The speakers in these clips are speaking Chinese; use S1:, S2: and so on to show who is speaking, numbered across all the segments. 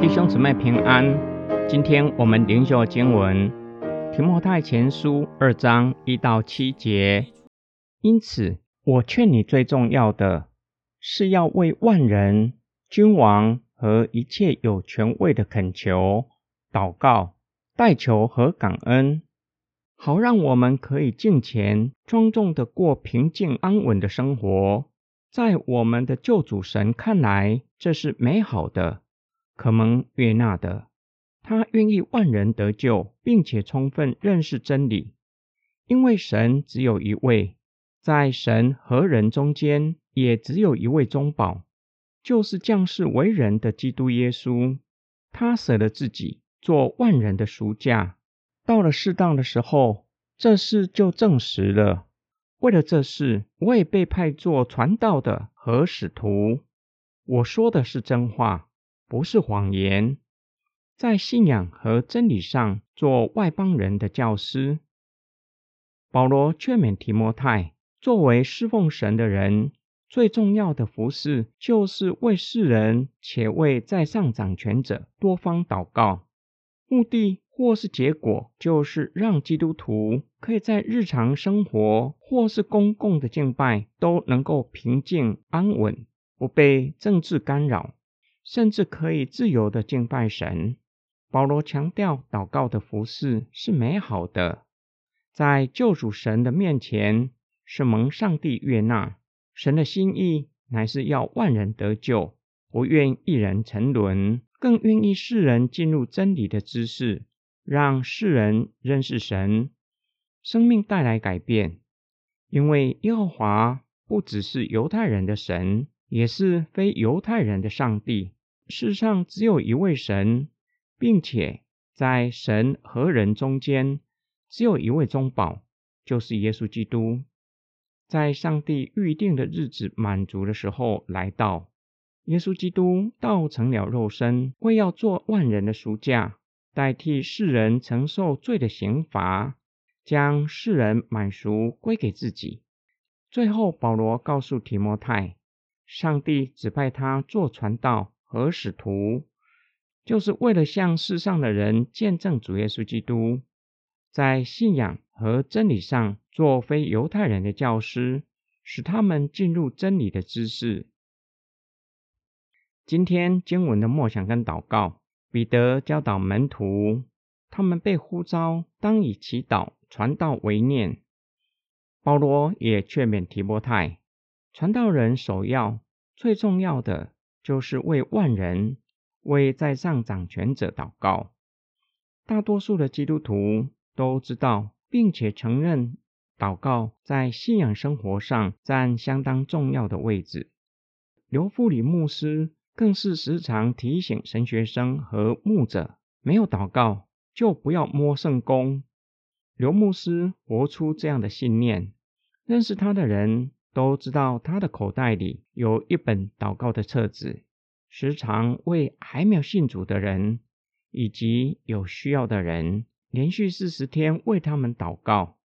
S1: 弟兄姊妹平安，今天我们灵修经文提摩太前书二章一到七节。因此，我劝你最重要的是要为万人、君王和一切有权位的恳求、祷告、代求和感恩，好让我们可以敬虔庄重的过平静安稳的生活。在我们的救主神看来，这是美好的。可蒙悦纳的，他愿意万人得救，并且充分认识真理。因为神只有一位，在神和人中间也只有一位中保，就是降世为人的基督耶稣。他舍了自己，做万人的赎价。到了适当的时候，这事就证实了。为了这事，我也被派做传道的和使徒。我说的是真话。不是谎言，在信仰和真理上做外邦人的教师。保罗劝勉提摩太，作为侍奉神的人，最重要的服饰就是为世人且为在上掌权者多方祷告。目的或是结果，就是让基督徒可以在日常生活或是公共的敬拜都能够平静安稳，不被政治干扰。甚至可以自由的敬拜神。保罗强调，祷告的服饰是美好的，在救主神的面前是蒙上帝悦纳。神的心意乃是要万人得救，不愿一人沉沦，更愿意世人进入真理的知识，让世人认识神，生命带来改变。因为耶和华不只是犹太人的神，也是非犹太人的上帝。世上只有一位神，并且在神和人中间只有一位中保，就是耶稣基督。在上帝预定的日子满足的时候来到，耶稣基督道成了肉身，为要做万人的赎价，代替世人承受罪的刑罚，将世人满赎归给自己。最后，保罗告诉提摩太，上帝指派他做传道。和使徒，就是为了向世上的人见证主耶稣基督，在信仰和真理上做非犹太人的教师，使他们进入真理的知识。今天经文的默想跟祷告，彼得教导门徒，他们被呼召当以祈祷、传道为念。保罗也劝勉提摩太，传道人首要、最重要的。就是为万人、为在上掌权者祷告。大多数的基督徒都知道，并且承认祷告在信仰生活上占相当重要的位置。刘富里牧师更是时常提醒神学生和牧者：没有祷告，就不要摸圣功。刘牧师活出这样的信念，认识他的人。都知道他的口袋里有一本祷告的册子，时常为还没有信主的人以及有需要的人，连续四十天为他们祷告。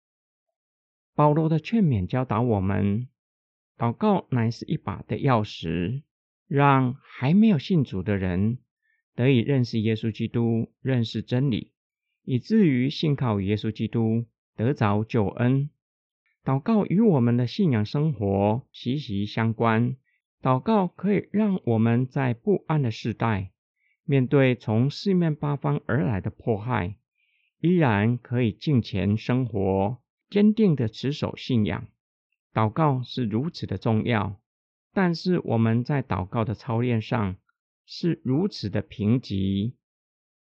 S1: 保罗的劝勉教导我们，祷告乃是一把的钥匙，让还没有信主的人得以认识耶稣基督，认识真理，以至于信靠耶稣基督，得着救恩。祷告与我们的信仰生活息息相关。祷告可以让我们在不安的时代，面对从四面八方而来的迫害，依然可以敬虔生活，坚定的持守信仰。祷告是如此的重要，但是我们在祷告的操练上是如此的贫瘠。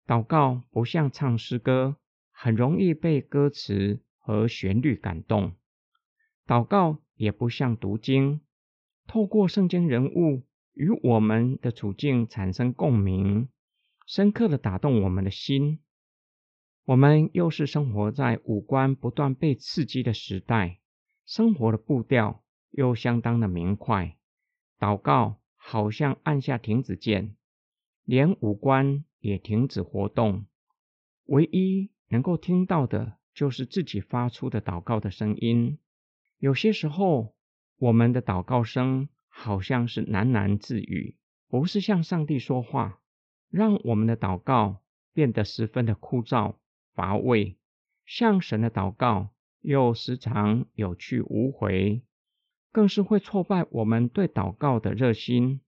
S1: 祷告不像唱诗歌，很容易被歌词和旋律感动。祷告也不像读经，透过圣经人物与我们的处境产生共鸣，深刻的打动我们的心。我们又是生活在五官不断被刺激的时代，生活的步调又相当的明快。祷告好像按下停止键，连五官也停止活动，唯一能够听到的就是自己发出的祷告的声音。有些时候，我们的祷告声好像是喃喃自语，不是向上帝说话，让我们的祷告变得十分的枯燥乏味。向神的祷告又时常有去无回，更是会挫败我们对祷告的热心。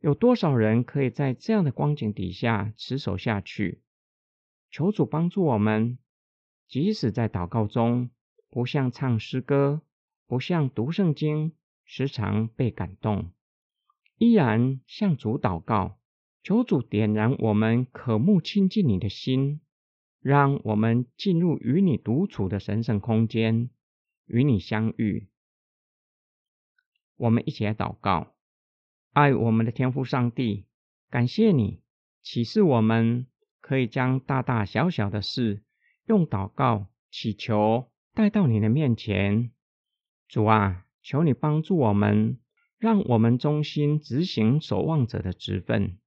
S1: 有多少人可以在这样的光景底下持守下去？求主帮助我们，即使在祷告中，不像唱诗歌，不像读圣经，时常被感动，依然向主祷告，求主点燃我们渴慕亲近你的心，让我们进入与你独处的神圣空间，与你相遇。我们一起来祷告。爱我们的天父上帝，感谢你启示我们，可以将大大小小的事用祷告祈求带到你的面前。主啊，求你帮助我们，让我们忠心执行守望者的职分，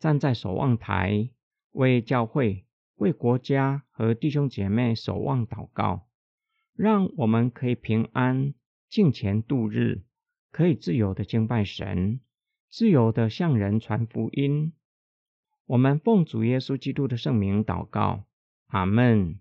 S1: 站在守望台，为教会、为国家和弟兄姐妹守望祷告，让我们可以平安敬虔度日，可以自由的敬拜神自由的向人传福音。我们奉主耶稣基督的圣名祷告阿门。